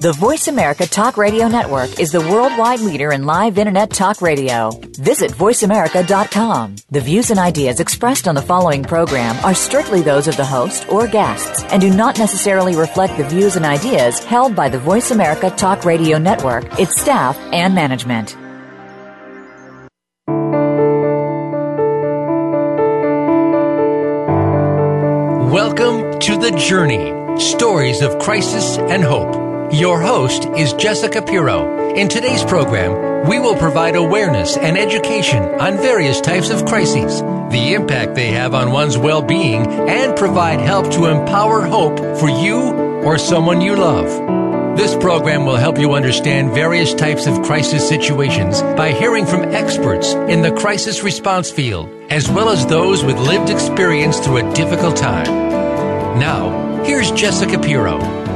The Voice America Talk Radio Network is the worldwide leader in live Internet talk radio. Visit voiceamerica.com. The views and ideas expressed on the following program are strictly those of the host or guests and do not necessarily reflect the views and ideas held by the Voice America Talk Radio Network, its staff, and management. Welcome to The Journey Stories of Crisis and Hope. Your host is Jessica Pirro. In today's program, we will provide awareness and education on various types of crises, the impact they have on one's well being, and provide help to empower hope for you or someone you love. This program will help you understand various types of crisis situations by hearing from experts in the crisis response field, as well as those with lived experience through a difficult time. Now, here's Jessica Pirro.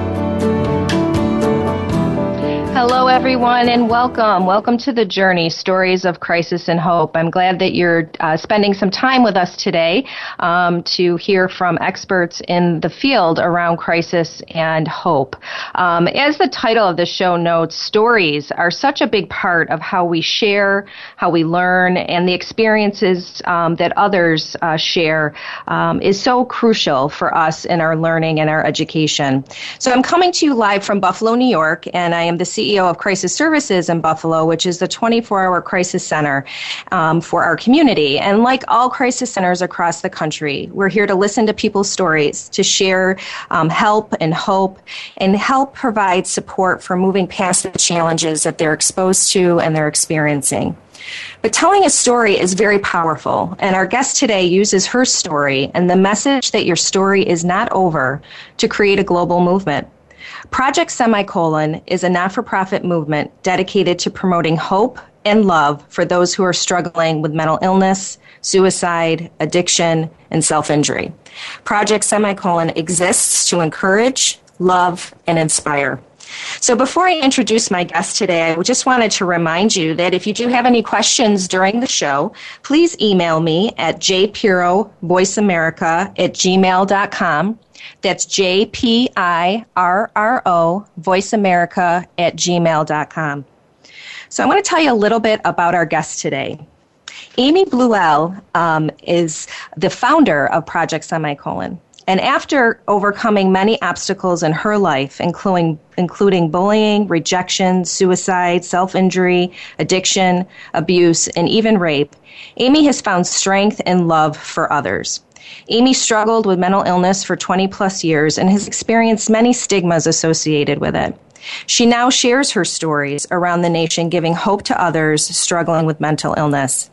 Hello, everyone, and welcome. Welcome to the journey, Stories of Crisis and Hope. I'm glad that you're uh, spending some time with us today um, to hear from experts in the field around crisis and hope. Um, as the title of the show notes, stories are such a big part of how we share, how we learn, and the experiences um, that others uh, share um, is so crucial for us in our learning and our education. So I'm coming to you live from Buffalo, New York, and I am the CEO of Crisis Services in Buffalo, which is the 24 hour crisis center um, for our community. And like all crisis centers across the country, we're here to listen to people's stories, to share um, help and hope, and help provide support for moving past the challenges that they're exposed to and they're experiencing. But telling a story is very powerful, and our guest today uses her story and the message that your story is not over to create a global movement. Project Semicolon is a not for profit movement dedicated to promoting hope and love for those who are struggling with mental illness, suicide, addiction, and self injury. Project Semicolon exists to encourage, love, and inspire. So before I introduce my guest today, I just wanted to remind you that if you do have any questions during the show, please email me at jpirrovoiceamerica at gmail.com. That's J P I R R O, voiceamerica at gmail.com. So I want to tell you a little bit about our guest today. Amy Bleuel um, is the founder of Project Semicolon. And after overcoming many obstacles in her life, including, including bullying, rejection, suicide, self injury, addiction, abuse, and even rape, Amy has found strength and love for others. Amy struggled with mental illness for 20 plus years and has experienced many stigmas associated with it. She now shares her stories around the nation, giving hope to others struggling with mental illness.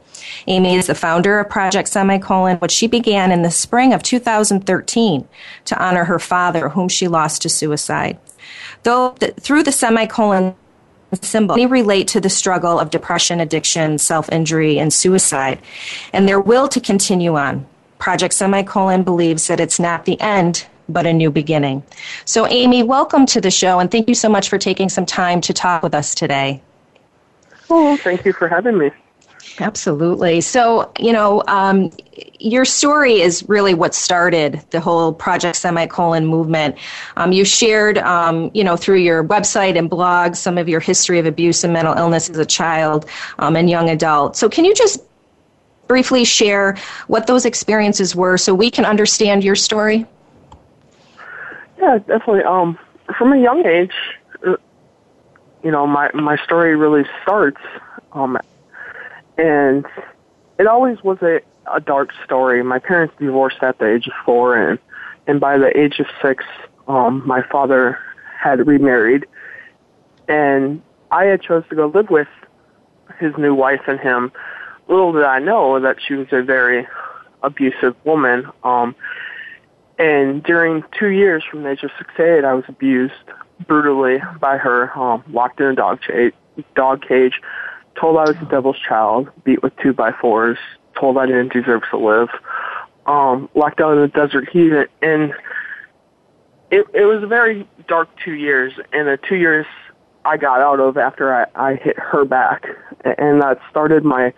Amy is the founder of Project Semicolon, which she began in the spring of 2013 to honor her father, whom she lost to suicide. Though through the semicolon symbol, many relate to the struggle of depression, addiction, self injury, and suicide, and their will to continue on. Project Semicolon believes that it's not the end, but a new beginning. So, Amy, welcome to the show, and thank you so much for taking some time to talk with us today. Oh, thank you for having me. Absolutely. So, you know, um, your story is really what started the whole Project Semicolon movement. Um, you shared, um, you know, through your website and blog some of your history of abuse and mental illness as a child um, and young adult. So, can you just briefly share what those experiences were so we can understand your story? Yeah, definitely. Um, from a young age, uh, you know, my my story really starts, um, and it always was a a dark story. My parents divorced at the age of four, and and by the age of six, um, my father had remarried, and I had chose to go live with his new wife and him little did I know that she was a very abusive woman. Um, and during two years from the age of six to eight, I was abused brutally by her, um, locked in a dog, cha- dog cage, told I was the devil's child, beat with two by fours, told I didn't deserve to live, um, locked out in the desert heat, and it, it was a very dark two years. And the two years I got out of after I, I hit her back, and that started my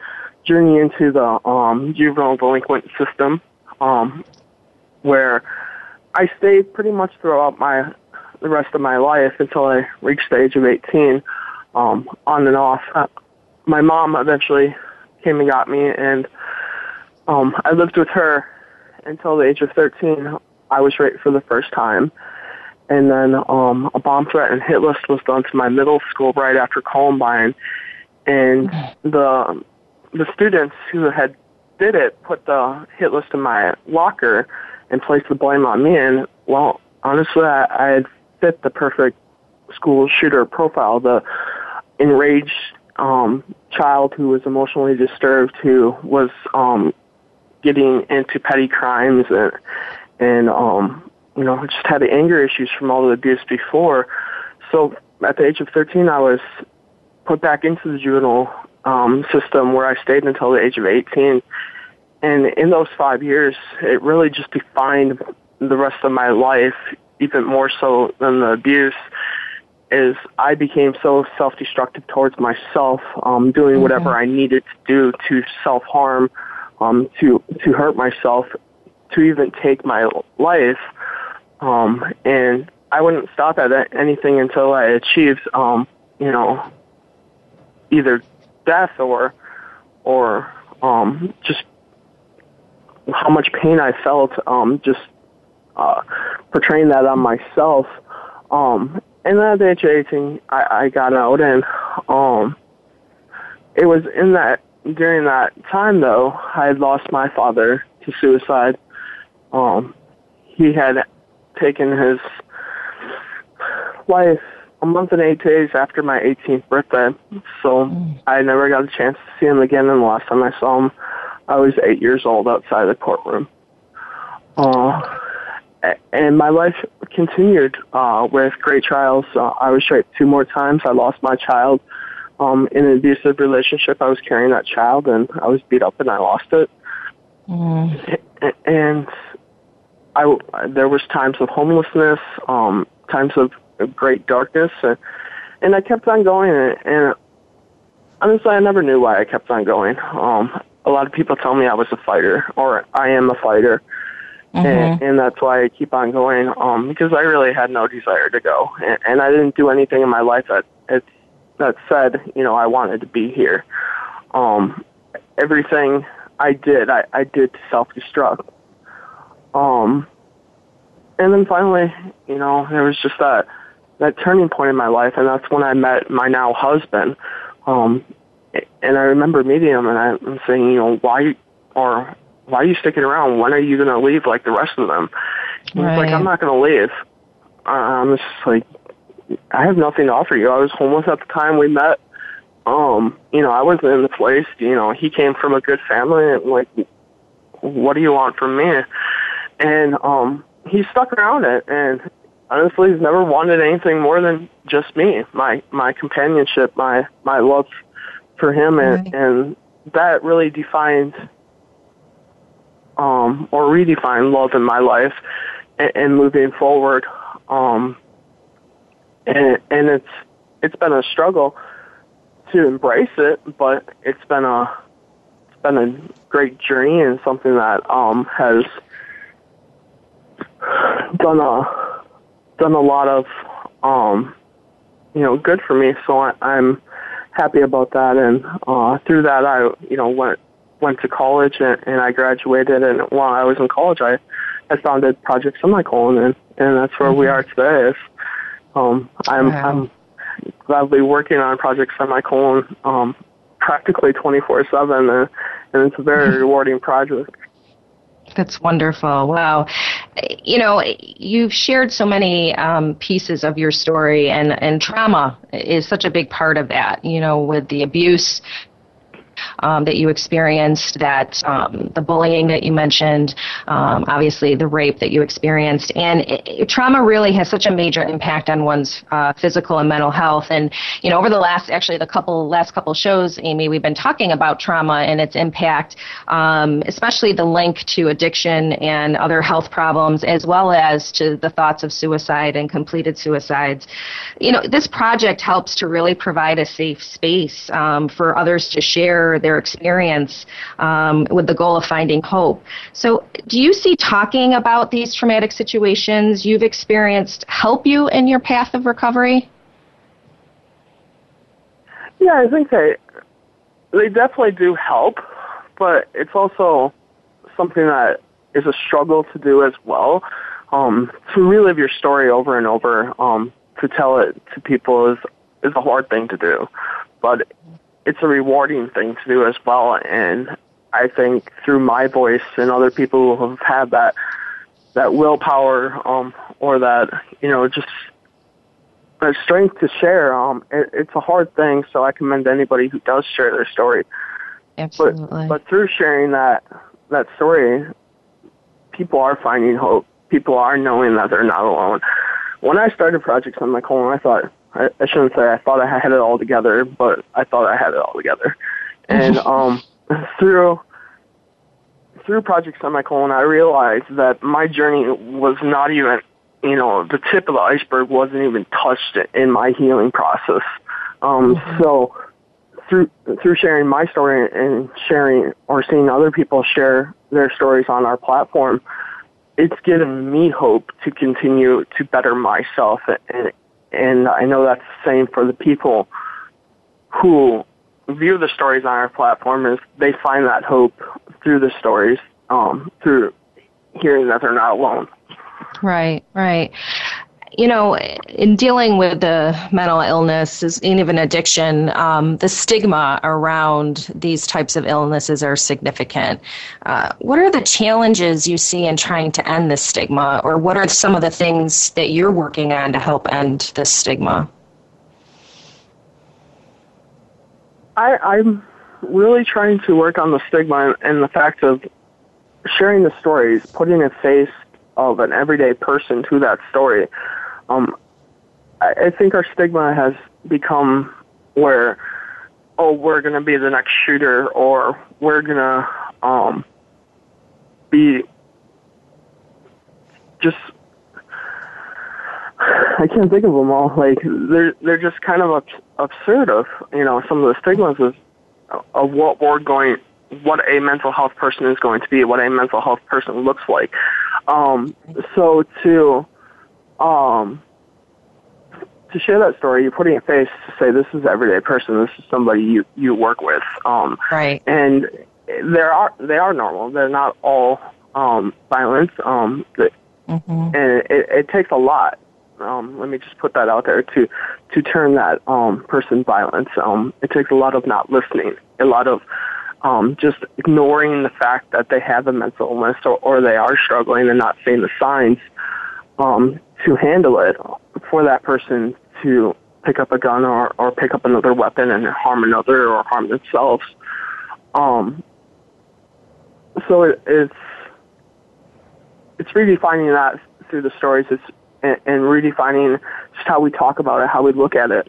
journey into the um, juvenile delinquent system, um, where I stayed pretty much throughout my the rest of my life until I reached the age of 18, um, on and off. My mom eventually came and got me, and um, I lived with her until the age of 13. I was raped for the first time. And then um, a bomb threat and hit list was done to my middle school right after Columbine. And the the students who had did it put the hit list in my locker and placed the blame on me. And well, honestly, I, I had fit the perfect school shooter profile. The enraged um, child who was emotionally disturbed, who was um, getting into petty crimes and and um, you know just had anger issues from all the abuse before. So at the age of 13, I was put back into the juvenile um, system where I stayed until the age of 18. And in those five years, it really just defined the rest of my life, even more so than the abuse is I became so self-destructive towards myself, um, doing mm-hmm. whatever I needed to do to self-harm, um, to to hurt myself, to even take my life, um, and I wouldn't stop at anything until I achieved, um, you know, either death or or um, just how much pain I felt, um, just uh, portraying that on myself. Um, and then at the age 18, I, I got out, and um, it was in that during that time though I had lost my father to suicide. Um, he had taken his life a month and eight days after my 18th birthday, so mm. I never got a chance to see him again. And the last time I saw him, I was eight years old outside the courtroom. Uh, and my life continued uh, with great trials. Uh, I was raped two more times. I lost my child um, in an abusive relationship. I was carrying that child, and I was beat up, and I lost it. Mm. And I there was times of homelessness, um, times of, great darkness, and, and I kept on going. And, and honestly, I never knew why I kept on going. Um, a lot of people tell me I was a fighter, or I am a fighter Mm-hmm. And, and that's why I keep on going, um, because I really had no desire to go, and, and I didn't do anything in my life that it, that said, you know, I wanted to be here. Um, everything I did, I, I did to self-destruct. Um, and then finally, you know, there was just that that turning point in my life, and that's when I met my now husband. Um, and I remember meeting him, and I'm saying, you know, why or why are you sticking around? When are you going to leave like the rest of them? Right. He's like, I'm not going to leave. I'm just like, I have nothing to offer you. I was homeless at the time we met. Um, you know, I wasn't in the place. You know, he came from a good family. And like, what do you want from me? And um, he stuck around it. And honestly, he's never wanted anything more than just me, my my companionship, my my love for him, and right. and that really defined um, or redefine love in my life and, and moving forward. Um, and, and it's it's been a struggle to embrace it, but it's been a it's been a great journey and something that um, has done a done a lot of um, you know good for me. So I, I'm happy about that, and uh, through that I you know went went to college and, and I graduated. And while I was in college, I, I founded Project Semicolon, and, and that's where mm-hmm. we are today. Um, I'm, wow. I'm gladly working on Project Semicolon um, practically 24 7, and, and it's a very mm-hmm. rewarding project. That's wonderful. Wow. You know, you've shared so many um, pieces of your story, and, and trauma is such a big part of that, you know, with the abuse um, that you experienced, that um, the bullying that you mentioned, um, obviously the rape that you experienced, and it, trauma really has such a major impact on one's uh, physical and mental health. And you know, over the last actually the couple last couple shows, Amy, we've been talking about trauma and its impact, um, especially the link to addiction and other health problems, as well as to the thoughts of suicide and completed suicides. You know, this project helps to really provide a safe space um, for others to share their experience um, with the goal of finding hope. So, do you see talking about these traumatic situations you've experienced help you in your path of recovery? Yeah, I think they they definitely do help, but it's also something that is a struggle to do as well. Um, to relive your story over and over, um, to tell it to people is is a hard thing to do, but it's a rewarding thing to do as well. And I think through my voice and other people who have had that that willpower um, or that you know just strength to share, um, it, it's a hard thing. So I commend anybody who does share their story. Absolutely. But, but through sharing that that story, people are finding hope. People are knowing that they're not alone. When I started Project Semicolon, I thought I, I shouldn't say I thought I had it all together, but I thought I had it all together. And um, through through Project Semicolon, I realized that my journey was not even, you know, the tip of the iceberg wasn't even touched in my healing process. Um, mm-hmm. So through through sharing my story and sharing or seeing other people share their stories on our platform, it's given me hope to continue to better myself and and I know that's the same for the people who view the stories on our platform is they find that hope through the stories, um, through hearing that they're not alone. Right, right you know, in dealing with the mental illness, and even addiction, um, the stigma around these types of illnesses are significant. Uh, what are the challenges you see in trying to end this stigma, or what are some of the things that you're working on to help end this stigma? I, I'm really trying to work on the stigma and the fact of sharing the stories, putting a face of an everyday person to that story um, I, I think our stigma has become where, oh, we're going to be the next shooter, or we're going to um, be just. I can't think of them all. Like they're they're just kind of absurd. Of you know some of the stigmas of of what we're going, what a mental health person is going to be, what a mental health person looks like. Um, so to um, to share that story, you're putting a face to say this is everyday person. This is somebody you you work with. Um, right. And there are they are normal. They're not all um, violent. Um, mm-hmm. And it, it takes a lot. Um, let me just put that out there to to turn that um, person violent. Um, it takes a lot of not listening, a lot of um, just ignoring the fact that they have a mental illness or, or they are struggling and not seeing the signs um, to handle it for that person to pick up a gun or, or pick up another weapon and harm another or harm themselves. Um, so it, it's it's redefining that through the stories. It's and, and redefining just how we talk about it, how we look at it.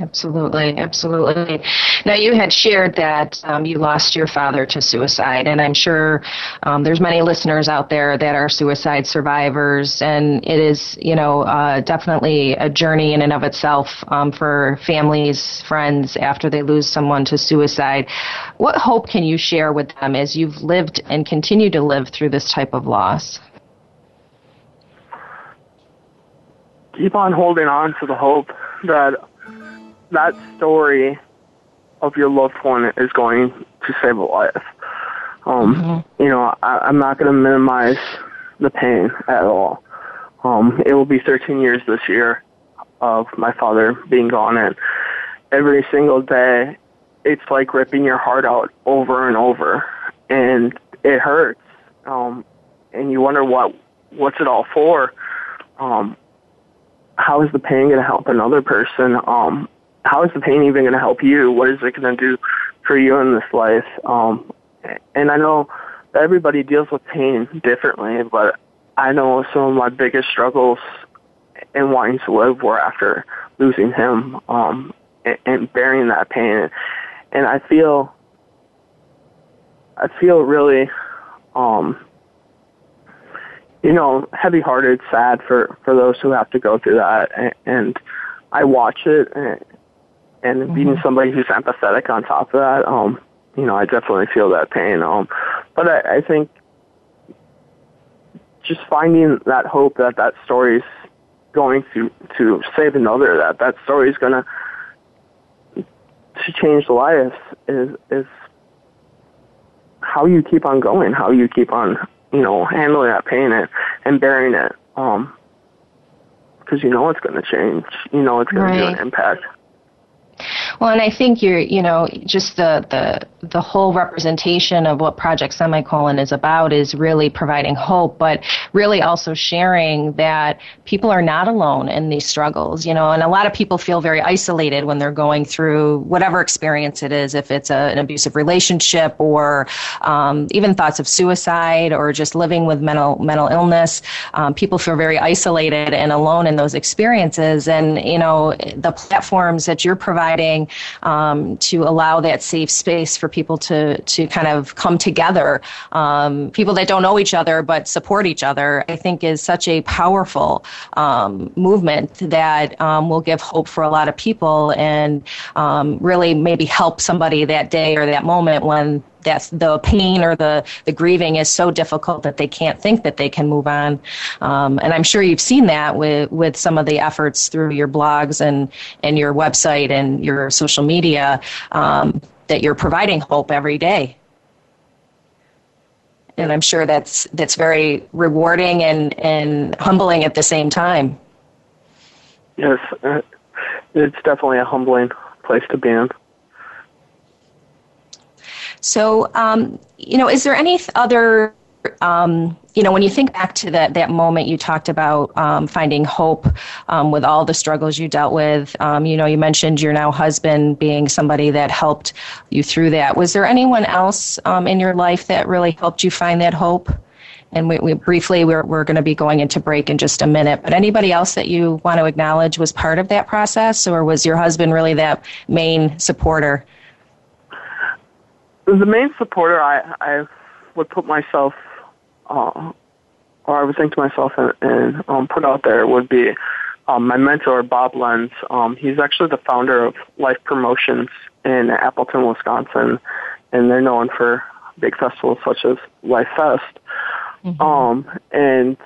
Absolutely, absolutely. Now, you had shared that um, you lost your father to suicide, and I'm sure um, there's many listeners out there that are suicide survivors, and it is, you know, uh, definitely a journey in and of itself um, for families, friends after they lose someone to suicide. What hope can you share with them as you've lived and continue to live through this type of loss? Keep on holding on to the hope that that story of your loved one is going to save a life. Um, mm-hmm. You know, I, I'm not going to minimize the pain at all. Um, it will be 13 years this year of my father being gone, and every single day, it's like ripping your heart out over and over, and it hurts. Um, and you wonder what what's it all for? Um, how is the pain going to help another person? Um, how is the pain even going to help you? What is it going to do for you in this life. Um, and I know everybody deals with pain differently, but I know some of my biggest struggles in wanting to live were after losing him um, and, and bearing that pain. And I feel, I feel really, um, you know, heavy-hearted, sad for for those who have to go through that. And, and I watch it, and, and mm-hmm. being somebody who's empathetic on top of that, um, you know, I definitely feel that pain. Um, but I, I think just finding that hope that that story's going to to save another, that that story's gonna to change lives is is how you keep on going, how you keep on, you know, handling that pain and, and bearing it. Um, because you know it's going to change. You know it's going right. to do an impact. Well, and I think you're, you know, just the the the whole representation of what Project Semicolon is about is really providing hope, but really also sharing that people are not alone in these struggles, you know, and a lot of people feel very isolated when they're going through whatever experience it is, if it's a, an abusive relationship or um, even thoughts of suicide or just living with mental mental illness. Um, people feel very isolated and alone in those experiences, and you know, the platforms that you're providing um, to allow that safe space for people to to kind of come together. Um, people that don't know each other but support each other, I think, is such a powerful um, movement that um, will give hope for a lot of people and um, really maybe help somebody that day or that moment when that's the pain or the, the grieving is so difficult that they can't think that they can move on. Um, and I'm sure you've seen that with, with some of the efforts through your blogs and, and your website and your social media um, that you're providing hope every day. And I'm sure that's that's very rewarding and, and humbling at the same time. Yes, uh, it's definitely a humbling place to be in. So, um, you know, is there any other, um, you know, when you think back to that that moment you talked about um, finding hope um, with all the struggles you dealt with, um, you know, you mentioned your now husband being somebody that helped you through that. Was there anyone else um, in your life that really helped you find that hope? And we, we briefly, we're, we're going to be going into break in just a minute. But anybody else that you want to acknowledge was part of that process, or was your husband really that main supporter? The main supporter I I would put myself, uh, or I would think to myself and, and um, put out there would be um, my mentor Bob Lenz. Um, he's actually the founder of Life Promotions in Appleton, Wisconsin, and they're known for big festivals such as Lifest. Mm-hmm. Um, and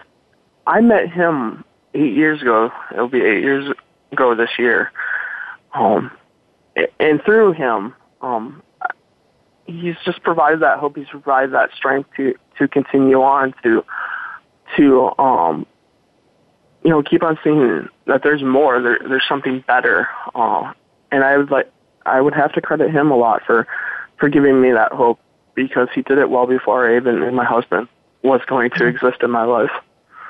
I met him eight years ago. It'll be eight years ago this year. Um, and through him, um, he's just provided that hope. He's provided that strength to to continue on to to um you know keep on seeing that there's more. There, there's something better. Uh, and I would like I would have to credit him a lot for for giving me that hope because he did it well before I even and my husband was going to exist in my life.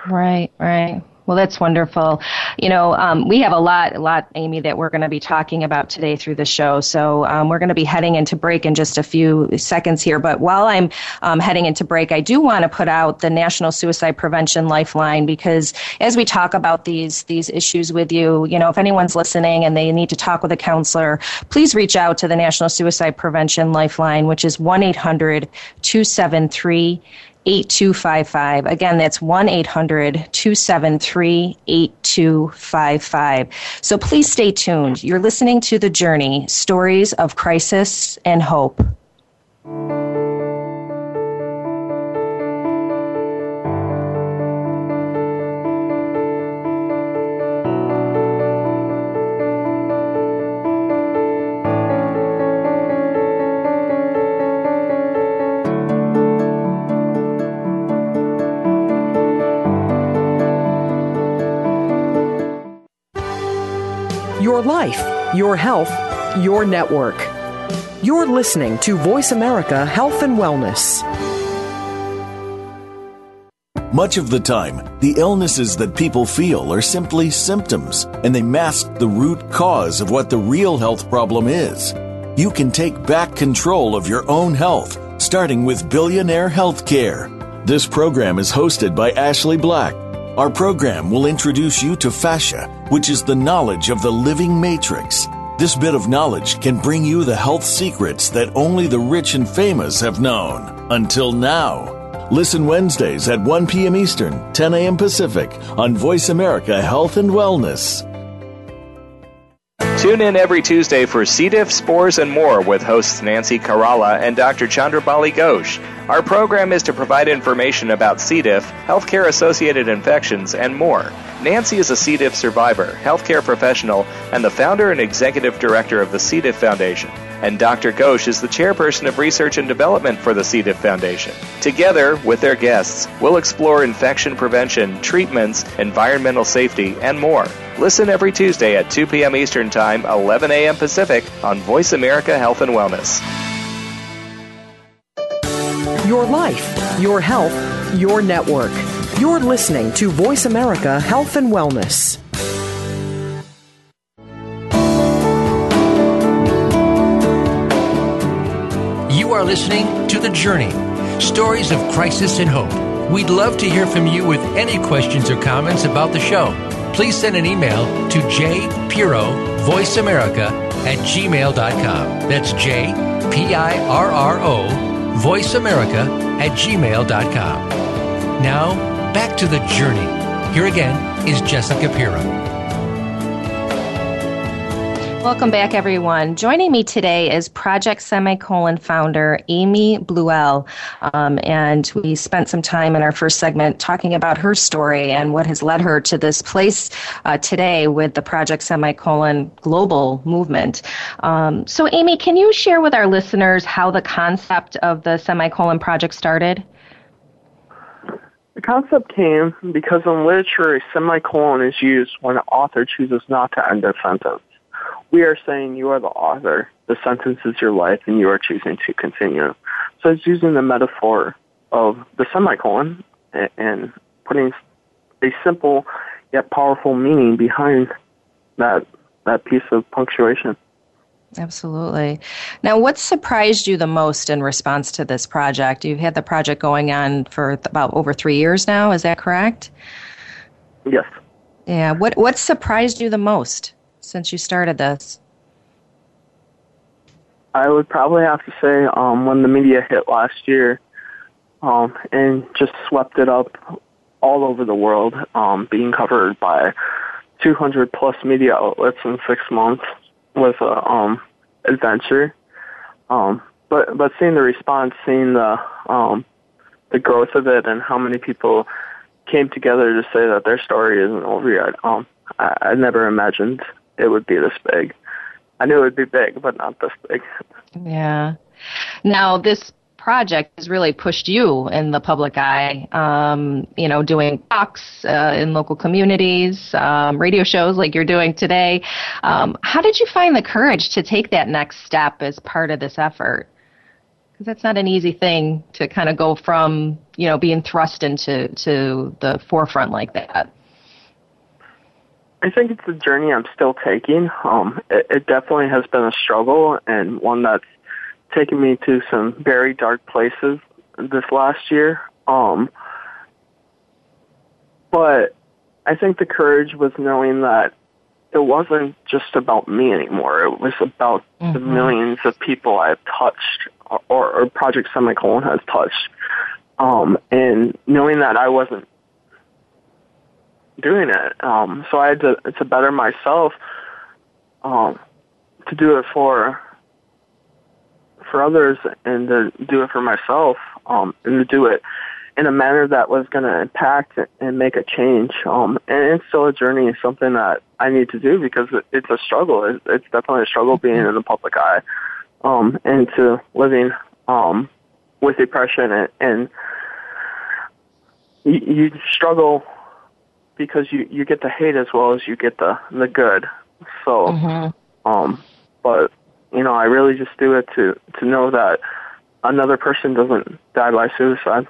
Right, right. Well, that's wonderful. You know, um, we have a lot, a lot, Amy, that we're going to be talking about today through the show. So um, we're going to be heading into break in just a few seconds here. But while I'm um, heading into break, I do want to put out the National Suicide Prevention Lifeline because as we talk about these these issues with you, you know, if anyone's listening and they need to talk with a counselor, please reach out to the National Suicide Prevention Lifeline, which is one 800 273 8255. Again, that's 1 800 273 8255. So please stay tuned. You're listening to The Journey Stories of Crisis and Hope. Life, your health, your network. You're listening to Voice America Health and Wellness. Much of the time, the illnesses that people feel are simply symptoms, and they mask the root cause of what the real health problem is. you can take back control of your own health, starting with Billionaire Healthcare. This program is hosted by Ashley Black. Our program will introduce you to fascia, which is the knowledge of the living matrix. This bit of knowledge can bring you the health secrets that only the rich and famous have known. Until now. Listen Wednesdays at 1 p.m. Eastern, 10 a.m. Pacific on Voice America Health and Wellness. Tune in every Tuesday for C. diff, spores, and more with hosts Nancy Caralla and Dr. Chandrabali Ghosh. Our program is to provide information about C. diff, healthcare associated infections, and more. Nancy is a C. diff survivor, healthcare professional, and the founder and executive director of the C. diff Foundation. And Dr. Ghosh is the chairperson of research and development for the C. diff Foundation. Together, with their guests, we'll explore infection prevention, treatments, environmental safety, and more. Listen every Tuesday at 2 p.m. Eastern Time, 11 a.m. Pacific on Voice America Health and Wellness. Your life, your health, your network. You're listening to Voice America Health and Wellness. You are listening to The Journey Stories of Crisis and Hope. We'd love to hear from you with any questions or comments about the show. Please send an email to jpirro, Voice America, at gmail.com. That's J P I R R O, Voice America, at gmail.com. Now, back to The Journey. Here again is Jessica Pirro. Welcome back, everyone. Joining me today is Project Semicolon founder Amy Bleuel. Um, and we spent some time in our first segment talking about her story and what has led her to this place uh, today with the Project Semicolon global movement. Um, so, Amy, can you share with our listeners how the concept of the Semicolon Project started? The concept came because in literature, a semicolon is used when an author chooses not to end a sentence we are saying you are the author. The sentence is your life and you are choosing to continue. So it's using the metaphor of the semicolon and putting a simple yet powerful meaning behind that that piece of punctuation. Absolutely. Now, what surprised you the most in response to this project? You've had the project going on for about over three years now. Is that correct? Yes. Yeah. What What surprised you the most? Since you started this? I would probably have to say um, when the media hit last year um, and just swept it up all over the world, um, being covered by 200 plus media outlets in six months was a um, adventure. Um, but but seeing the response, seeing the um, the growth of it, and how many people came together to say that their story isn't over yet, um, I, I never imagined it would be this big. I knew it would be big, but not this big. Yeah. Now, this project has really pushed you in the public eye, um, you know, doing talks uh, in local communities, um, radio shows like you're doing today. Um, how did you find the courage to take that next step as part of this effort? Because that's not an easy thing to kind of go from, you know, being thrust into to the forefront like that. I think it's a journey I'm still taking. Um, it, it definitely has been a struggle and one that's taken me to some very dark places this last year. Um, but I think the courage was knowing that it wasn't just about me anymore. It was about mm-hmm. the millions of people I've touched or, or Project Semicolon has touched. Um, and knowing that I wasn't doing it. Um, so I had to to better myself um, to do it for for others and to do it for myself um, and to do it in a manner that was going to impact and make a change. Um, and it's still a journey, something that I need to do because it's a struggle. It's definitely a struggle being in the public eye um, and to living um, with depression and, and you, you struggle because you you get the hate as well as you get the the good. So, mm-hmm. um, but you know, I really just do it to to know that another person doesn't die by suicide.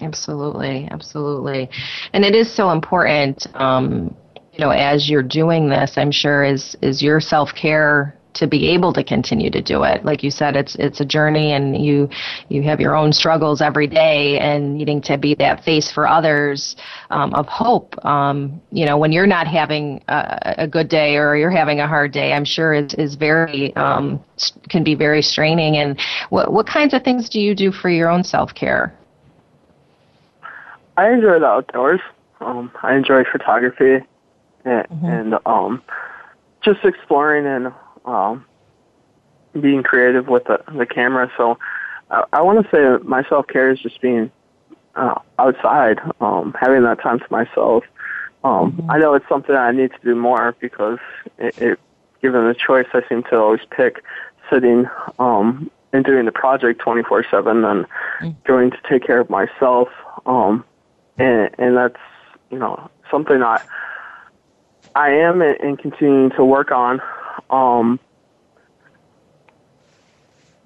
Absolutely, absolutely, and it is so important. Um, you know, as you're doing this, I'm sure is is your self care to be able to continue to do it. Like you said, it's it's a journey, and you you have your own struggles every day, and needing to be that face for others um, of hope. Um, you know, when you're not having a, a, good day or you're having a hard day, I'm sure is is very um, can be very straining. And what what kinds of things do you do for your own self care? I enjoy the outdoors. Um, I enjoy photography and, mm-hmm. and um, just exploring and um, being creative with the, the camera. So I, I want to say my self care is just being uh, outside, um, having that time to myself. Um, mm-hmm. I know it's something I need to do more because it, it, given the choice, I seem to always pick sitting um, and doing the project 24 7 and mm-hmm. going to take care of myself. Um, and, and that's, you know, something I, I am and continuing to work on. Um,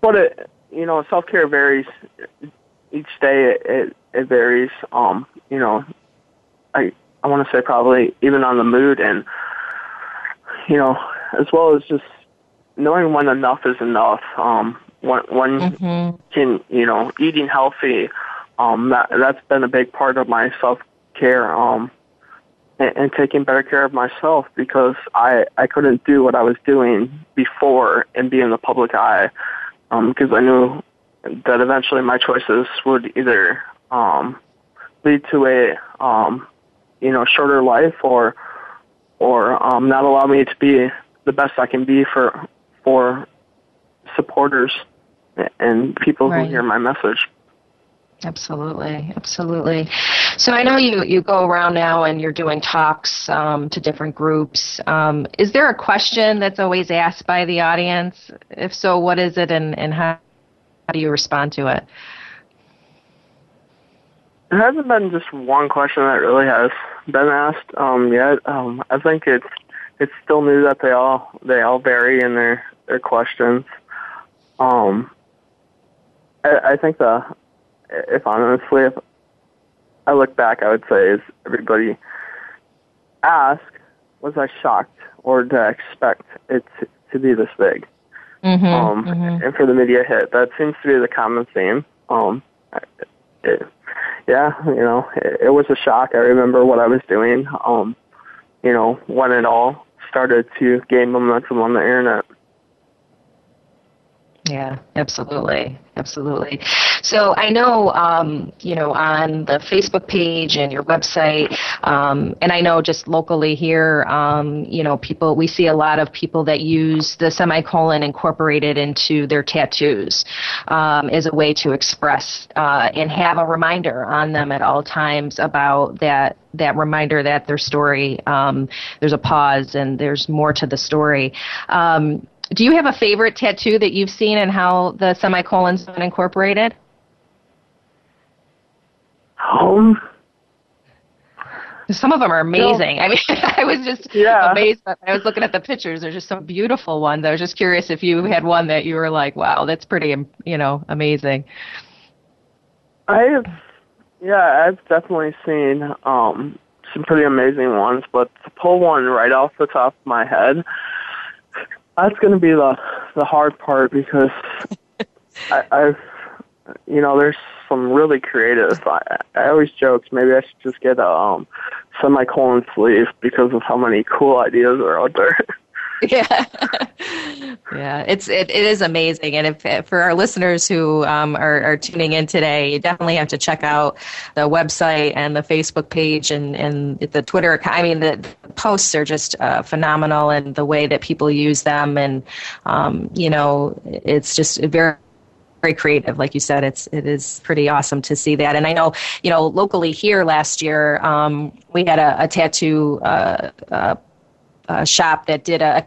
but it, you know, self care varies each day. It, it, it varies. Um, you know, I I want to say probably even on the mood and you know, as well as just knowing when enough is enough. Um, when when mm-hmm. can you know eating healthy. Um, that that's been a big part of my self care. Um, and, and taking better care of myself because I I couldn't do what I was doing before and be in the public eye because um, I knew that eventually my choices would either um, lead to a um, you know shorter life or or um, not allow me to be the best I can be for for supporters and people right. who hear my message. Absolutely, absolutely. So I know you you go around now and you're doing talks um, to different groups. Um, is there a question that's always asked by the audience? If so, what is it, and and how, how do you respond to it? There hasn't been just one question that really has been asked um, yet. Um, I think it's it's still new that they all they all vary in their their questions. Um, I, I think the if honestly, if I look back, I would say is everybody ask, was I shocked or did I expect it to, to be this big? Mm-hmm, um, mm-hmm. And for the media hit, that seems to be the common theme. Um, it, yeah, you know, it, it was a shock. I remember what I was doing. Um, you know, when it all started to gain momentum on the internet. Yeah, absolutely, absolutely. So I know, um, you know, on the Facebook page and your website, um, and I know just locally here, um, you know, people we see a lot of people that use the semicolon incorporated into their tattoos um, as a way to express uh, and have a reminder on them at all times about that that reminder that their story um, there's a pause and there's more to the story. Um, do you have a favorite tattoo that you've seen and how the semicolon's been incorporated? Um, some of them are amazing. I mean, I was just yeah. amazed. I was looking at the pictures. There's just some beautiful ones. I was just curious if you had one that you were like, "Wow, that's pretty, you know, amazing." I have, yeah, I've definitely seen um, some pretty amazing ones, but to pull one right off the top of my head, that's going to be the the hard part because I, I've you know there's some really creative. I, I always joke maybe I should just get a um, semicolon sleeve because of how many cool ideas are out there. yeah yeah it's it, it is amazing and if for our listeners who um, are, are tuning in today you definitely have to check out the website and the facebook page and, and the twitter i mean the posts are just uh, phenomenal and the way that people use them and um, you know it's just very very creative like you said it's it is pretty awesome to see that and i know you know locally here last year um, we had a, a tattoo uh, uh, shop that did a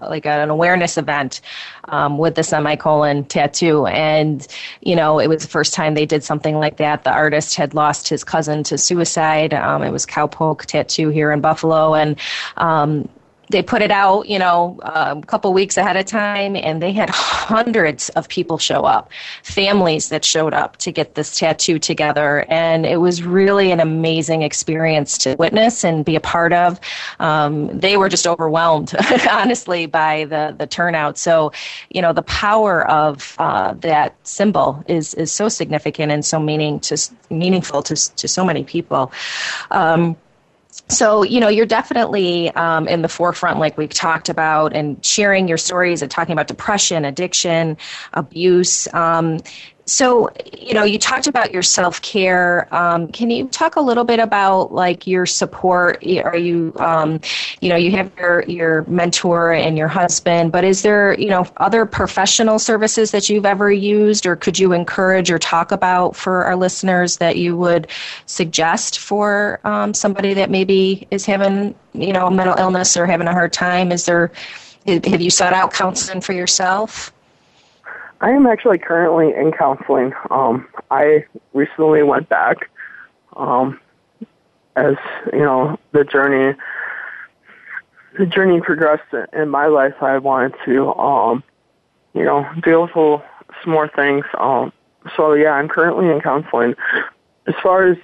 like an awareness event um, with the semicolon tattoo, and you know it was the first time they did something like that. The artist had lost his cousin to suicide. Um, it was cowpoke tattoo here in Buffalo, and um, they put it out, you know, a couple weeks ahead of time, and they had hundreds of people show up, families that showed up to get this tattoo together, and it was really an amazing experience to witness and be a part of. Um, they were just overwhelmed, honestly, by the the turnout. So, you know, the power of uh, that symbol is is so significant and so meaning to meaningful to to so many people. Um, so you know you're definitely um, in the forefront like we've talked about and sharing your stories and talking about depression addiction abuse um, so you know you talked about your self-care. Um, can you talk a little bit about like your support? Are you um, you know you have your your mentor and your husband but is there you know other professional services that you've ever used or could you encourage or talk about for our listeners that you would suggest for um, somebody that maybe is having you know a mental illness or having a hard time? Is there have you sought out counseling for yourself I am actually currently in counseling. Um, I recently went back, um, as you know, the journey, the journey progressed in my life. I wanted to, um, you know, deal with some more things. Um, so yeah, I'm currently in counseling. As far as,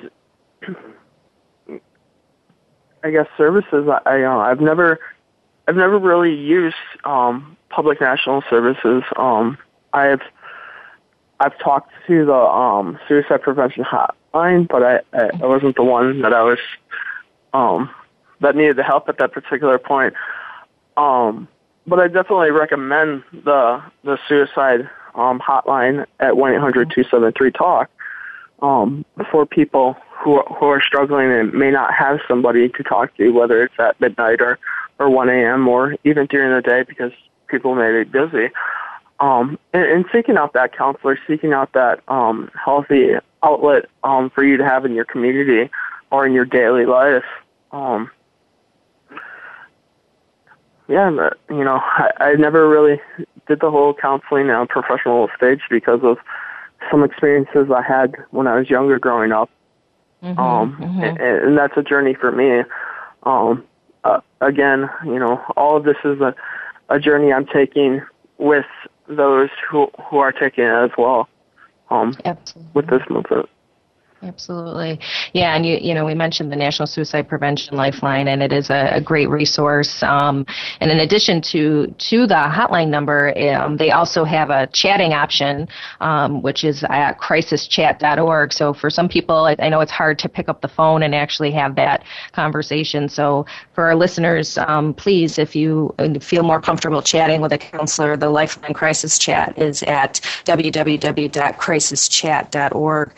I guess services, I, I uh, I've never, I've never really used um, public national services. Um, I've I've talked to the um, suicide prevention hotline, but I, I, wasn't the one that I was um, that needed the help at that particular point. Um, but I definitely recommend the the suicide um, hotline at one eight hundred two seven three talk um, for people who who are struggling and may not have somebody to talk to, whether it's at midnight or or one a.m. or even during the day because people may be busy um, and, and seeking out that counselor, seeking out that um, healthy outlet um, for you to have in your community or in your daily life. Um, yeah, but, you know, I, I never really did the whole counseling on a professional stage because of some experiences I had when I was younger growing up. Mm-hmm, um, mm-hmm. And, and that's a journey for me. Um, uh, again, you know, all of this is a, a journey I'm taking with those who who are taking it as well um, with this movement. Absolutely. Yeah, and you you know we mentioned the National Suicide Prevention Lifeline, and it is a, a great resource. Um, and in addition to to the hotline number, um, they also have a chatting option, um, which is at crisischat.org. So for some people, I, I, know it's hard to pick up the phone and actually have that conversation. So for our listeners, um, please, if you feel more comfortable chatting with a counselor, the Lifeline Crisis Chat is at www.crisischat.org.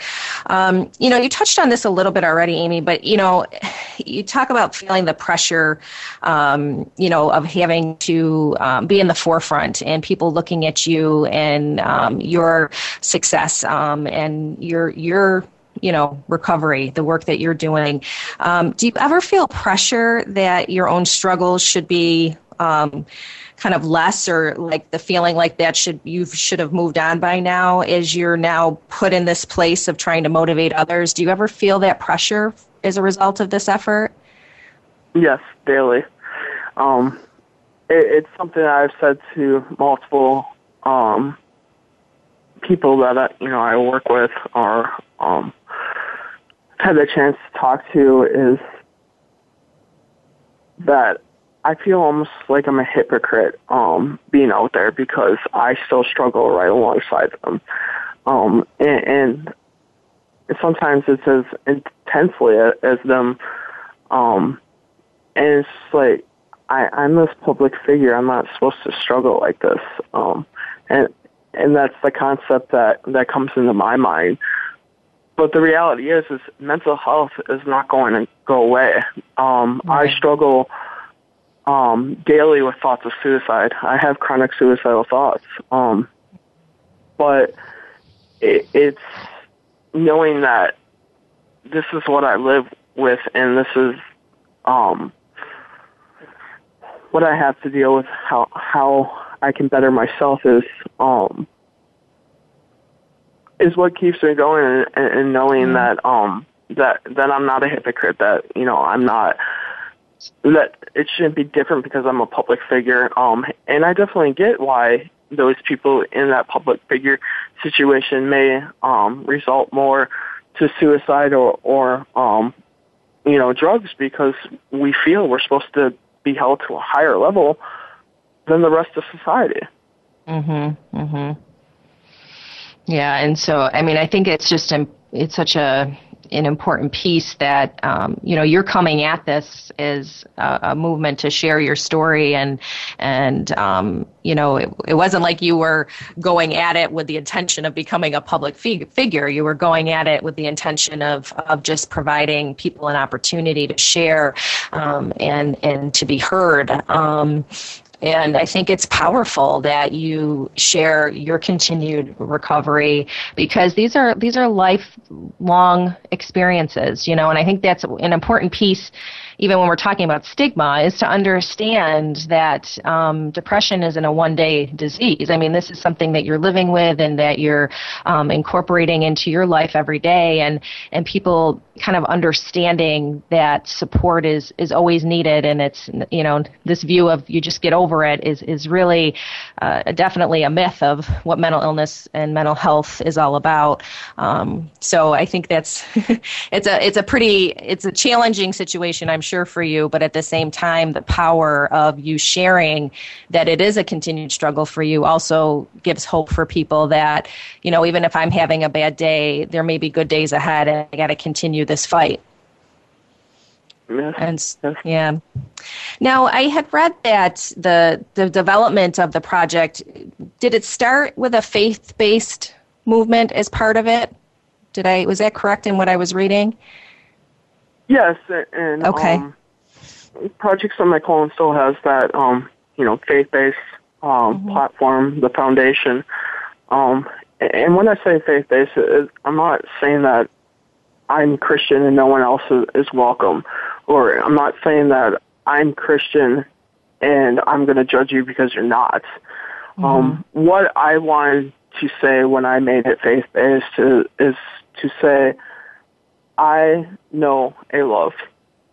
You know, you touched on this a little bit already, Amy, but you know, you talk about feeling the pressure, um, you know, of having to um, be in the forefront and people looking at you and um, your success um, and your your you know recovery the work that you're doing. Um, do you ever feel pressure that your own struggles should be um, kind of less or like the feeling like that should you should have moved on by now as you're now put in this place of trying to motivate others. Do you ever feel that pressure as a result of this effort? Yes daily. Um, it, it's something i've said to multiple um, people that I, you know i work with or um, had the chance to talk to is that I feel almost like I'm a hypocrite um, being out there because I still struggle right alongside them. Um, and, and sometimes it's as intensely as them. Um, and it's like, I, I'm this public figure. I'm not supposed to struggle like this. Um, and, and that's the concept that, that comes into my mind. But the reality is, is mental health is not going to go away. Um, I struggle um, daily with thoughts of suicide. I have chronic suicidal thoughts. Um, but it, it's knowing that this is what I live with and this is um, what I have to deal with, how, how I can better myself is, um, is what keeps me going and, and knowing mm-hmm. that, um, that, that I'm not a hypocrite, that, you know, I'm not, that it shouldn't be different because I'm a public figure. Um, and I definitely get why those people in that public figure situation may um, result more to suicide or, or um, you know, drugs because we feel we're supposed to be held to a higher level than the rest of society. Mhm. Mhm. Yeah, and so I mean, I think it's just it's such a an important piece that um, you know you're coming at this as a, a, movement to share your story and and um, you know it, it, wasn't like you were going at it with the intention of becoming a public fig- figure. You were going at it with the intention of of just providing people an opportunity to share um, and and to be heard. Um, and I think it's powerful that you share your continued recovery because these are these are lifelong experiences, you know, and I think that's an important piece even when we're talking about stigma, is to understand that um, depression isn't a one day disease. I mean, this is something that you're living with and that you're um, incorporating into your life every day, and, and people kind of understanding that support is, is always needed. And it's, you know, this view of you just get over it is, is really uh, definitely a myth of what mental illness and mental health is all about. Um, so I think that's, it's a, it's a pretty, it's a challenging situation, I'm sure sure for you, but at the same time, the power of you sharing that it is a continued struggle for you also gives hope for people that, you know, even if I'm having a bad day, there may be good days ahead and I got to continue this fight. Yes. And yeah. Now I had read that the the development of the project did it start with a faith based movement as part of it? Did I was that correct in what I was reading? Yes, and okay. Um, Project Semicolon still has that, um, you know, faith-based um, mm-hmm. platform, the foundation. Um, and when I say faith-based, I'm not saying that I'm Christian and no one else is, is welcome, or I'm not saying that I'm Christian and I'm going to judge you because you're not. Mm-hmm. Um, what I wanted to say when I made it faith-based is, is to say I know a love,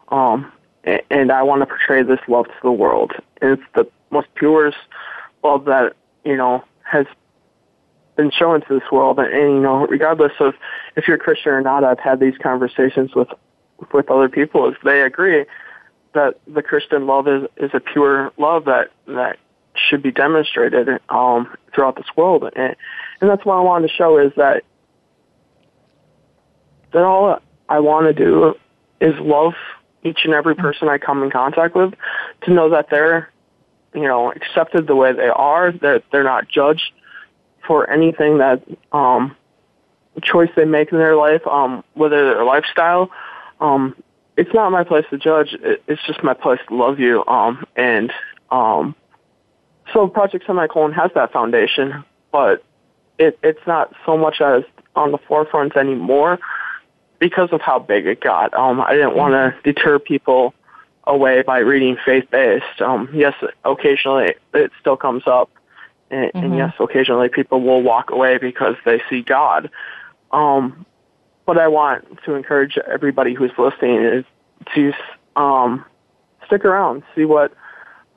um, and I want to portray this love to the world. And it's the most purest love that you know has been shown to this world. And, and you know, regardless of if you're a Christian or not, I've had these conversations with with other people. As they agree that the Christian love is is a pure love that that should be demonstrated um, throughout this world. And, and that's what I wanted to show is that that all I want to do is love each and every person I come in contact with to know that they're, you know, accepted the way they are, that they're not judged for anything that, um, choice they make in their life, um, whether their lifestyle, um, it's not my place to judge. It's just my place to love you. Um, and, um, so Project Semicolon has that foundation, but it, it's not so much as on the forefront anymore because of how big it got. Um, I didn't want to deter people away by reading faith based. Um, yes, occasionally it still comes up, and, mm-hmm. and, yes, occasionally people will walk away because they see God. Um, but I want to encourage everybody who's listening is to um, stick around, see what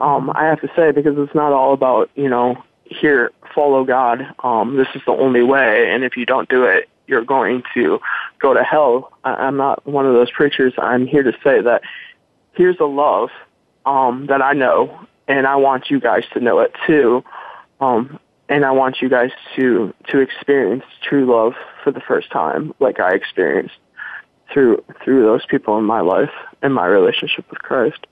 um, I have to say, because it's not all about you know here follow God. Um, this is the only way, and if you don't do it, you're going to go to hell. I, am not one of those preachers. I'm here to say that here's a love um, that I know, and I want you guys to know it too. Um, and I want you guys to to experience true love for the first time, like I experienced through through those people in my life and my relationship with Christ.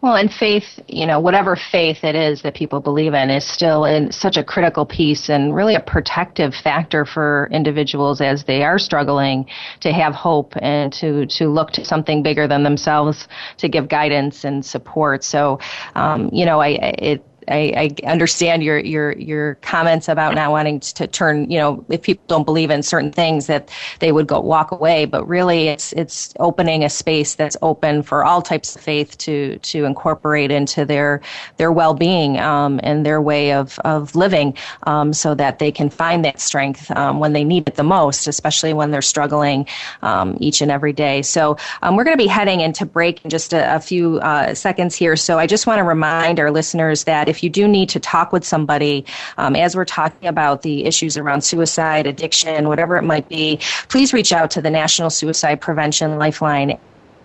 Well, and faith, you know, whatever faith it is that people believe in is still in such a critical piece and really a protective factor for individuals as they are struggling to have hope and to, to look to something bigger than themselves to give guidance and support. So, um, you know, I, it, I, I understand your your your comments about not wanting to turn. You know, if people don't believe in certain things, that they would go walk away. But really, it's it's opening a space that's open for all types of faith to to incorporate into their their well being um, and their way of of living, um, so that they can find that strength um, when they need it the most, especially when they're struggling um, each and every day. So um, we're going to be heading into break in just a, a few uh, seconds here. So I just want to remind our listeners that if you do need to talk with somebody, um, as we're talking about the issues around suicide, addiction, whatever it might be, please reach out to the National Suicide Prevention Lifeline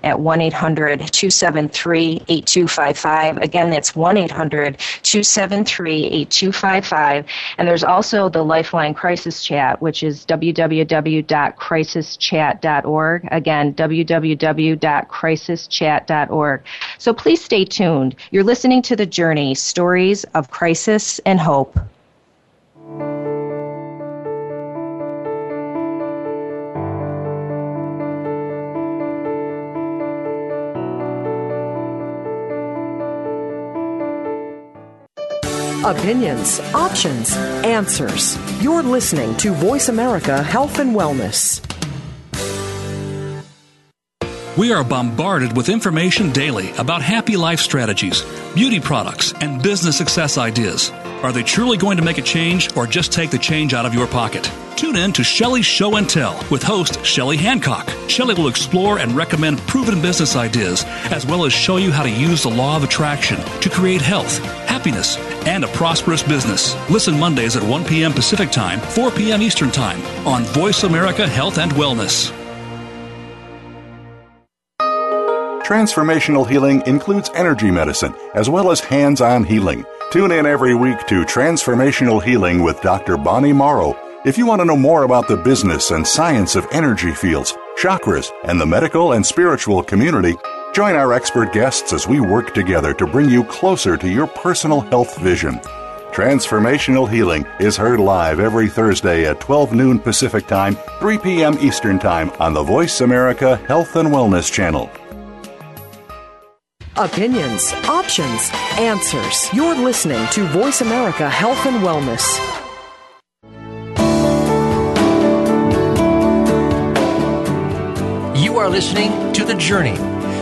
at 1 800 273 8255. Again, that's 1 800 273 8255. And there's also the Lifeline Crisis Chat, which is www.crisischat.org. Again, www.crisischat.org. So please stay tuned. You're listening to The Journey Stories of Crisis and Hope. Opinions, options, answers. You're listening to Voice America Health and Wellness. We are bombarded with information daily about happy life strategies, beauty products, and business success ideas. Are they truly going to make a change or just take the change out of your pocket? Tune in to Shelley's Show and Tell with host Shelley Hancock. Shelley will explore and recommend proven business ideas as well as show you how to use the law of attraction to create health, happiness, and a prosperous business. Listen Mondays at 1 p.m. Pacific Time, 4 p.m. Eastern Time on Voice America Health and Wellness. Transformational healing includes energy medicine as well as hands on healing. Tune in every week to Transformational Healing with Dr. Bonnie Morrow. If you want to know more about the business and science of energy fields, chakras, and the medical and spiritual community, join our expert guests as we work together to bring you closer to your personal health vision. Transformational Healing is heard live every Thursday at 12 noon Pacific Time, 3 p.m. Eastern Time on the Voice America Health and Wellness Channel. Opinions, options, answers. You're listening to Voice America Health and Wellness. You are listening to The Journey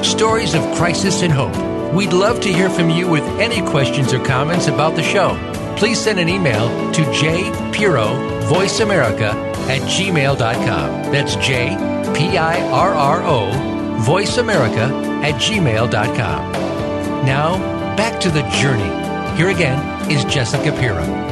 Stories of Crisis and Hope. We'd love to hear from you with any questions or comments about the show. Please send an email to jpirro, Voice America, at gmail.com. That's J P I R R O, Voice America, at gmail.com. Now, back to the journey. Here again is Jessica Pirro.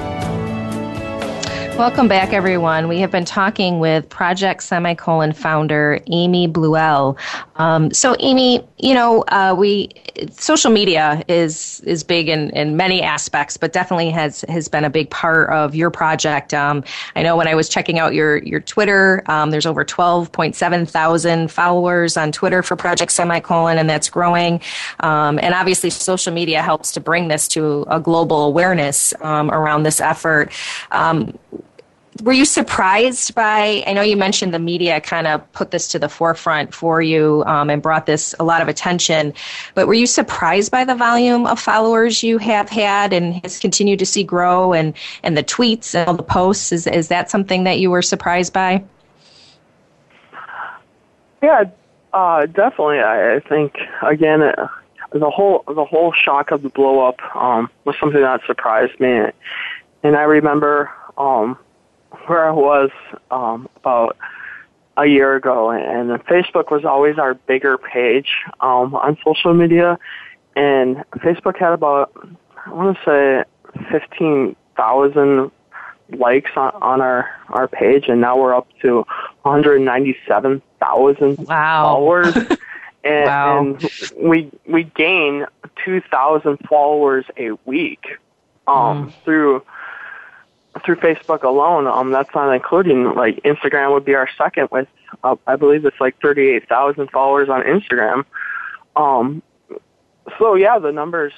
Welcome back, everyone. We have been talking with Project Semicolon founder Amy Bleuel. Um, so, Amy, you know, uh, we social media is is big in, in many aspects, but definitely has has been a big part of your project. Um, I know when I was checking out your your Twitter, um, there's over 12.7 thousand followers on Twitter for Project Semicolon, and that's growing. Um, and obviously, social media helps to bring this to a global awareness um, around this effort um, were you surprised by? I know you mentioned the media kind of put this to the forefront for you um, and brought this a lot of attention, but were you surprised by the volume of followers you have had and has continued to see grow and and the tweets and all the posts? Is is that something that you were surprised by? Yeah, uh, definitely. I, I think again. Uh, the whole the whole shock of the blow up um, was something that surprised me, and I remember um, where I was um, about a year ago, and Facebook was always our bigger page um, on social media, and Facebook had about I want to say fifteen thousand likes on, on our our page, and now we're up to one hundred ninety seven thousand wow. followers. and, wow. and we we gain two thousand followers a week um, mm. through through Facebook alone, um, that's not including like Instagram would be our second with, uh, I believe it's like 38,000 followers on Instagram. Um, so yeah, the numbers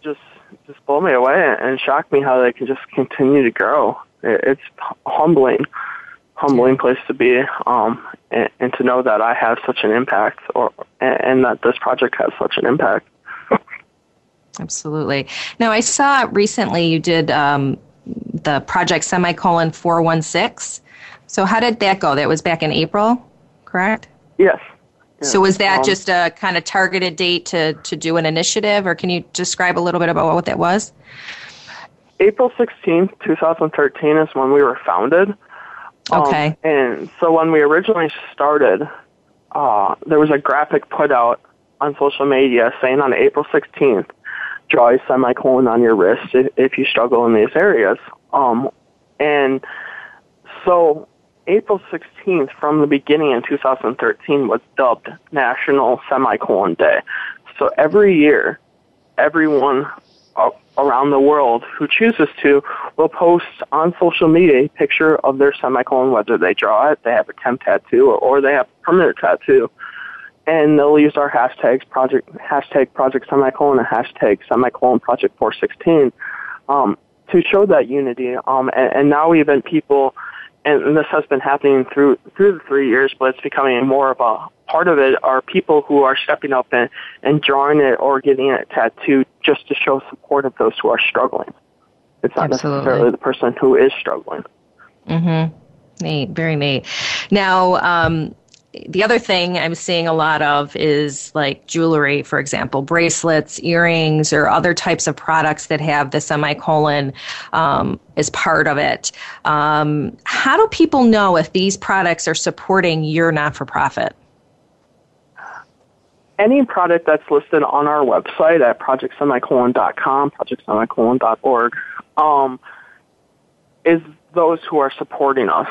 just, just blow me away and shock me how they can just continue to grow. It's humbling, humbling place to be, um, and, and to know that I have such an impact or, and that this project has such an impact. Absolutely. Now, I saw recently you did um, the project semicolon 416. So, how did that go? That was back in April, correct? Yes. So, was that um, just a kind of targeted date to, to do an initiative, or can you describe a little bit about what that was? April 16th, 2013 is when we were founded. Um, okay. Um, and so, when we originally started, uh, there was a graphic put out on social media saying on April 16th, draw a semicolon on your wrist if, if you struggle in these areas. Um, and so April 16th from the beginning in 2013 was dubbed National Semicolon Day. So every year, everyone around the world who chooses to will post on social media a picture of their semicolon, whether they draw it, they have a temp tattoo, or, or they have a permanent tattoo and they'll use our hashtags project hashtag project semicolon and hashtag semicolon project 416 um, to show that unity. Um, and, and now even people, and this has been happening through through the three years, but it's becoming more of a part of it. Are people who are stepping up and, and drawing it or getting it tattooed just to show support of those who are struggling. It's not Absolutely. necessarily the person who is struggling. Mm-hmm. Neat, very neat. Now, um, the other thing I'm seeing a lot of is like jewelry, for example, bracelets, earrings, or other types of products that have the semicolon um, as part of it. Um, how do people know if these products are supporting your not for profit? Any product that's listed on our website at projectsemicolon.com, projectsemicolon.org, um, is those who are supporting us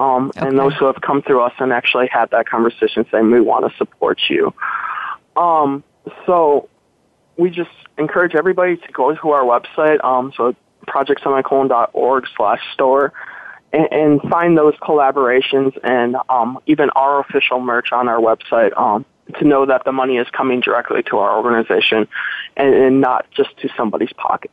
um, okay. and those who have come through us and actually had that conversation saying we want to support you. Um, so we just encourage everybody to go to our website, um, so projectsemicolon.org slash store, and, and, find those collaborations and um, even our official merch on our website um, to know that the money is coming directly to our organization and, and not just to somebody's pocket.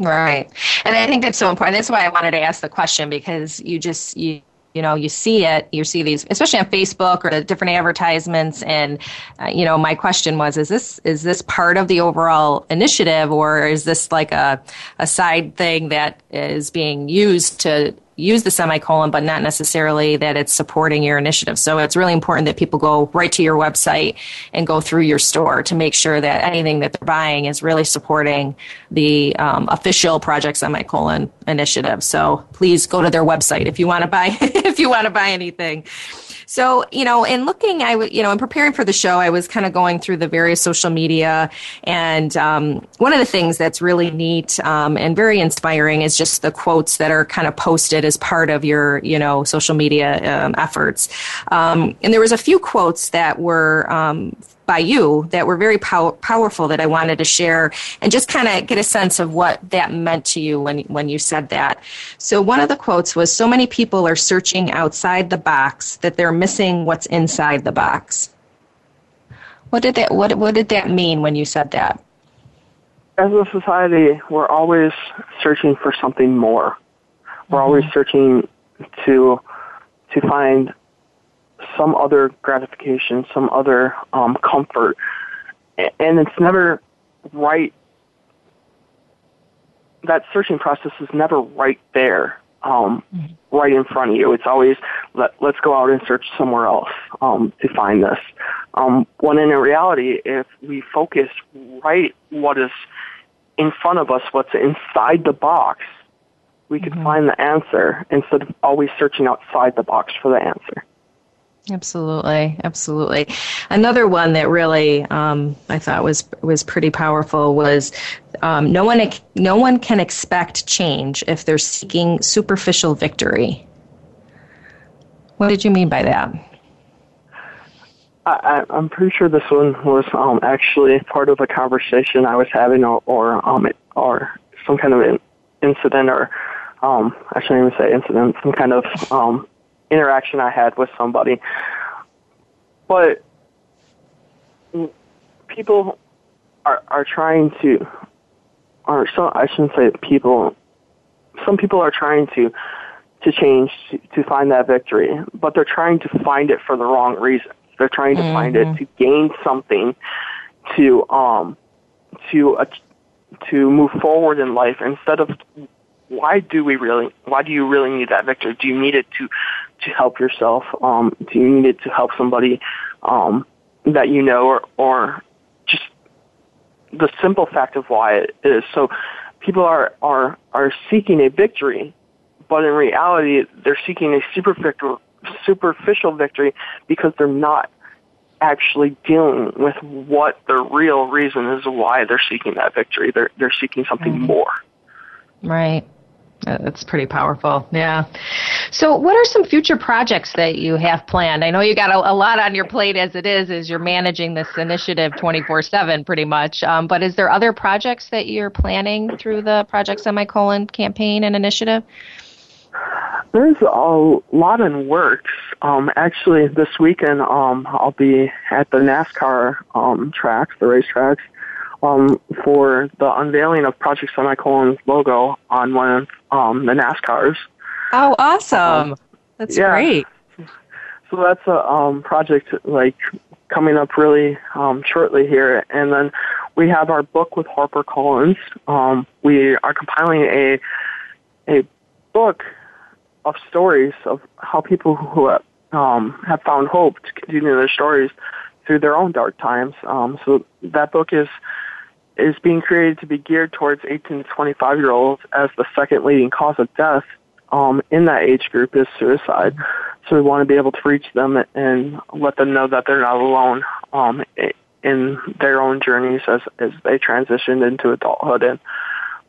Right. And I think that's so important. That's why I wanted to ask the question because you just you you know you see it you see these especially on facebook or the different advertisements and uh, you know my question was is this is this part of the overall initiative or is this like a a side thing that is being used to use the semicolon, but not necessarily that it's supporting your initiative. So it's really important that people go right to your website and go through your store to make sure that anything that they're buying is really supporting the um, official Project Semicolon initiative. So please go to their website if you want to buy if you want to buy anything. So, you know, in looking, I, you know, in preparing for the show, I was kind of going through the various social media. And um, one of the things that's really neat um, and very inspiring is just the quotes that are kind of posted as part of your, you know, social media um, efforts. Um, and there was a few quotes that were um, by you that were very pow- powerful that I wanted to share and just kind of get a sense of what that meant to you when, when you said that. So one of the quotes was, so many people are searching outside the box that they're missing what's inside the box. What did that, what, what did that mean when you said that? As a society, we're always searching for something more. We're mm-hmm. always searching to to find some other gratification, some other um, comfort, and it's never right. That searching process is never right there, um, mm-hmm. right in front of you. It's always let let's go out and search somewhere else um, to find this. Um, when in reality, if we focus right what is in front of us, what's inside the box, we mm-hmm. can find the answer instead of always searching outside the box for the answer. Absolutely, absolutely. Another one that really um, I thought was was pretty powerful was um, no one no one can expect change if they're seeking superficial victory. What did you mean by that? I, am pretty sure this one was um, actually part of a conversation I was having, or or, um, or some kind of incident, or um, I shouldn't even say incident, some kind of um, interaction I had with somebody. But people are are trying to, or so I shouldn't say people. Some people are trying to to change to, to find that victory, but they're trying to find it for the wrong reason. They're trying to mm-hmm. find it mm-hmm. to gain something, to um, to uh, to move forward in life instead of why do we really why do you really need that victory? Do you need it to to help yourself? Um, do you need it to help somebody um, that you know, or or just the simple fact of why it is? So people are are are seeking a victory, but in reality, they're seeking a superficial superficial victory because they're not actually dealing with what the real reason is why they're seeking that victory. They're they're seeking something mm-hmm. more. Right. That's pretty powerful. Yeah. So, what are some future projects that you have planned? I know you got a, a lot on your plate as it is, as you're managing this initiative 24 7 pretty much. Um, but is there other projects that you're planning through the Project Semicolon campaign and initiative? There's a lot in works. Um, actually, this weekend um, I'll be at the NASCAR um, tracks, the racetracks, um, for the unveiling of Project Semicolon's logo on one of um, the NASCARs. Oh, awesome! Um, that's yeah. great. So that's a um, project like coming up really um, shortly here, and then we have our book with Harper Collins. Um, we are compiling a a book of stories of how people who have, um, have found hope to continue their stories through their own dark times. Um, so that book is is being created to be geared towards 18 to 25 year olds as the second leading cause of death um, in that age group is suicide. So we want to be able to reach them and let them know that they're not alone um, in their own journeys as as they transition into adulthood and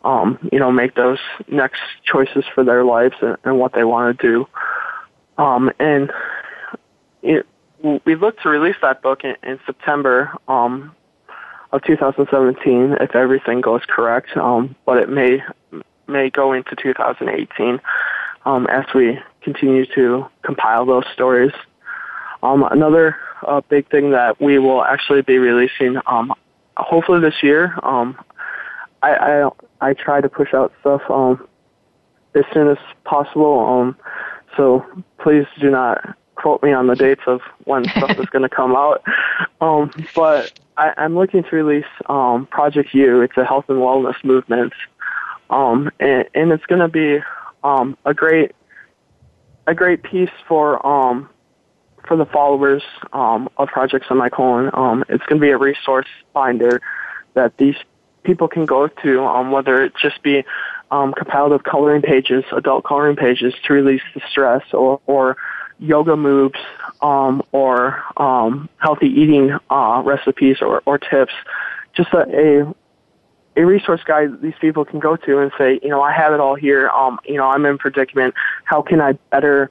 um, you know, make those next choices for their lives and, and what they want to do. Um, and it, we look to release that book in, in September um, of 2017 if everything goes correct, um, but it may may go into 2018 um, as we continue to compile those stories. Um, another uh, big thing that we will actually be releasing, um, hopefully this year. Um, I, I I try to push out stuff um, as soon as possible. Um, so please do not quote me on the dates of when stuff is going to come out. Um, but I, I'm looking to release um, Project U. It's a health and wellness movement, um, and, and it's going to be um, a great a great piece for um, for the followers um, of Project Semicolon. Um, it's going to be a resource finder that these people can go to, um, whether it just be um, compiled coloring pages, adult coloring pages to release the stress, or, or yoga moves, um, or um, healthy eating uh, recipes or, or tips. Just a, a a resource guide these people can go to and say, you know, I have it all here. Um, you know, I'm in predicament. How can I better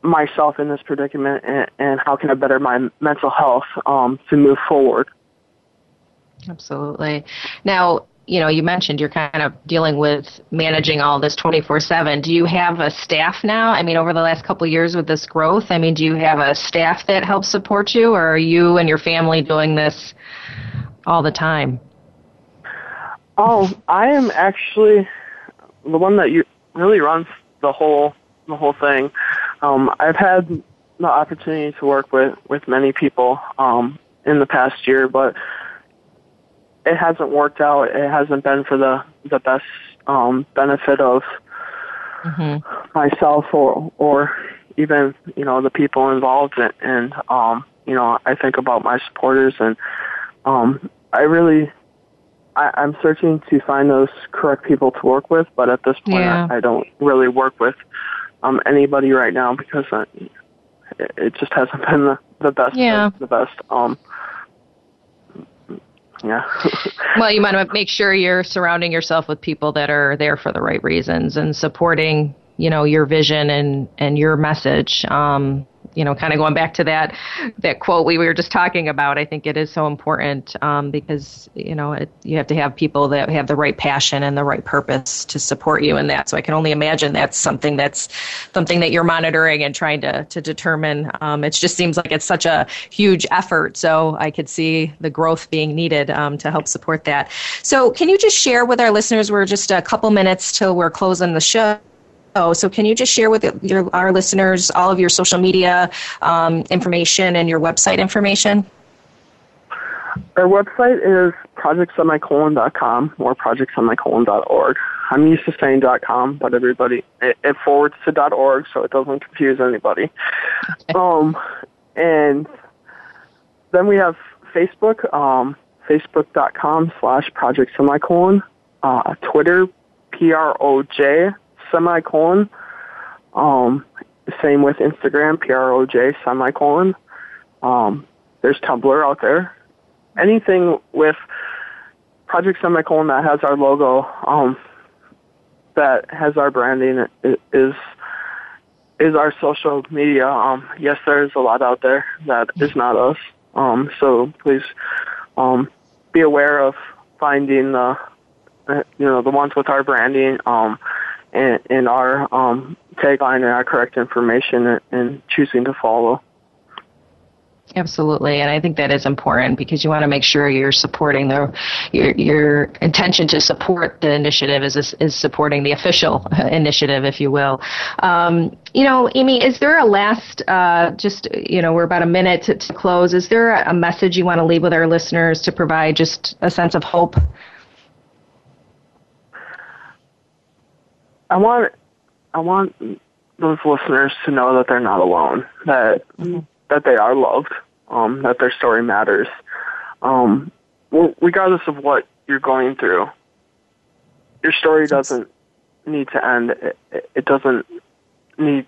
myself in this predicament, and, and how can I better my mental health um, to move forward? Absolutely. Now, you know, you mentioned you're kind of dealing with managing all this 24/7. Do you have a staff now? I mean, over the last couple years with this growth, I mean, do you have a staff that helps support you or are you and your family doing this all the time? Oh, I am actually the one that you really runs the whole the whole thing. Um, I've had the opportunity to work with with many people um, in the past year, but it hasn't worked out. It hasn't been for the the best um, benefit of mm-hmm. myself or or even you know the people involved. And, and um, you know, I think about my supporters, and um, I really I, I'm searching to find those correct people to work with. But at this point, yeah. I, I don't really work with um, anybody right now because I, it, it just hasn't been the, the best. Yeah. The, the best. Um, yeah. well, you want to make sure you're surrounding yourself with people that are there for the right reasons and supporting, you know, your vision and and your message. Um, you know, kind of going back to that that quote we were just talking about, I think it is so important um, because you know it, you have to have people that have the right passion and the right purpose to support you in that. So I can only imagine that's something that's something that you're monitoring and trying to to determine. Um, it just seems like it's such a huge effort. So I could see the growth being needed um, to help support that. So can you just share with our listeners? We're just a couple minutes till we're closing the show Oh, so can you just share with your, our listeners all of your social media um, information and your website information? Our website is projectsemicolon.com or projectsemicolon.org. I'm used to saying .com, but everybody it, it forwards to .org, so it doesn't confuse anybody. Um, and then we have Facebook, um, facebook.com slash projectsemicolon, uh, Twitter, P-R-O-J semicolon, um, same with Instagram, P-R-O-J semicolon. Um, there's Tumblr out there. Anything with Project Semicolon that has our logo, um, that has our branding is is our social media. Um, yes, there's a lot out there that is not us. Um, so please um, be aware of finding the you know the ones with our branding um, and, our um, tagline and our correct information and, and choosing to follow. Absolutely, and I think that is important because you want to make sure you're supporting the your your intention to support the initiative is is supporting the official initiative, if you will. Um, you know, Amy, is there a last uh, just you know we're about a minute to, to close? Is there a message you want to leave with our listeners to provide just a sense of hope? I want I want those listeners to know that they're not alone. That. Mm-hmm that they are loved, um, that their story matters, um, regardless of what you're going through. Your story doesn't need to end. It, it doesn't need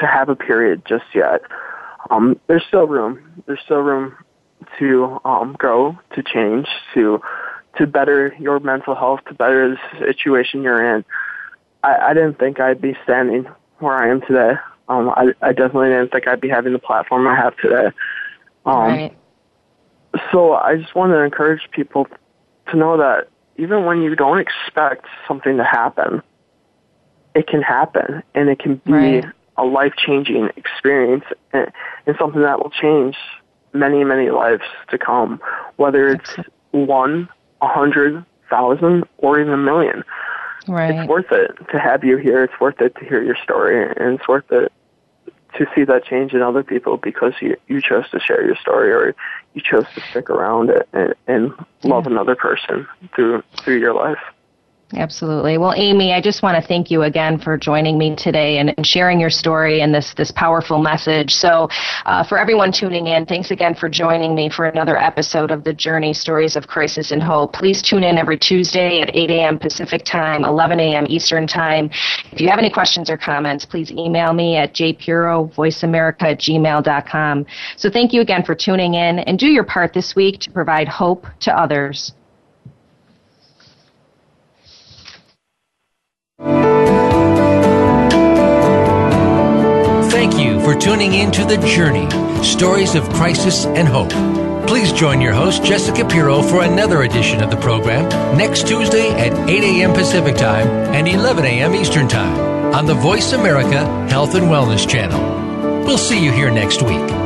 to have a period just yet. Um, there's still room. There's still room to um, grow, to change, to to better your mental health, to better the situation you're in. I, I didn't think I'd be standing where I am today. Um, I, I definitely didn't think I'd be having the platform I have today. Um, right. So I just want to encourage people to know that even when you don't expect something to happen, it can happen and it can be right. a life changing experience and, and, something that will change many, many lives to come, whether it's one, a hundred, thousand, or even a million. Right. It's worth it to have you here. It's worth it to hear your story, and it's worth it to see that change in other people because you you chose to share your story or you chose to stick around and, and love yeah. another person through through your life. Absolutely. Well, Amy, I just want to thank you again for joining me today and, and sharing your story and this, this powerful message. So, uh, for everyone tuning in, thanks again for joining me for another episode of The Journey Stories of Crisis and Hope. Please tune in every Tuesday at 8 a.m. Pacific Time, 11 a.m. Eastern Time. If you have any questions or comments, please email me at jpirro.voiceamerica at gmail.com. So, thank you again for tuning in and do your part this week to provide hope to others. For tuning in to The Journey Stories of Crisis and Hope. Please join your host, Jessica Pirro, for another edition of the program next Tuesday at 8 a.m. Pacific Time and 11 a.m. Eastern Time on the Voice America Health and Wellness Channel. We'll see you here next week.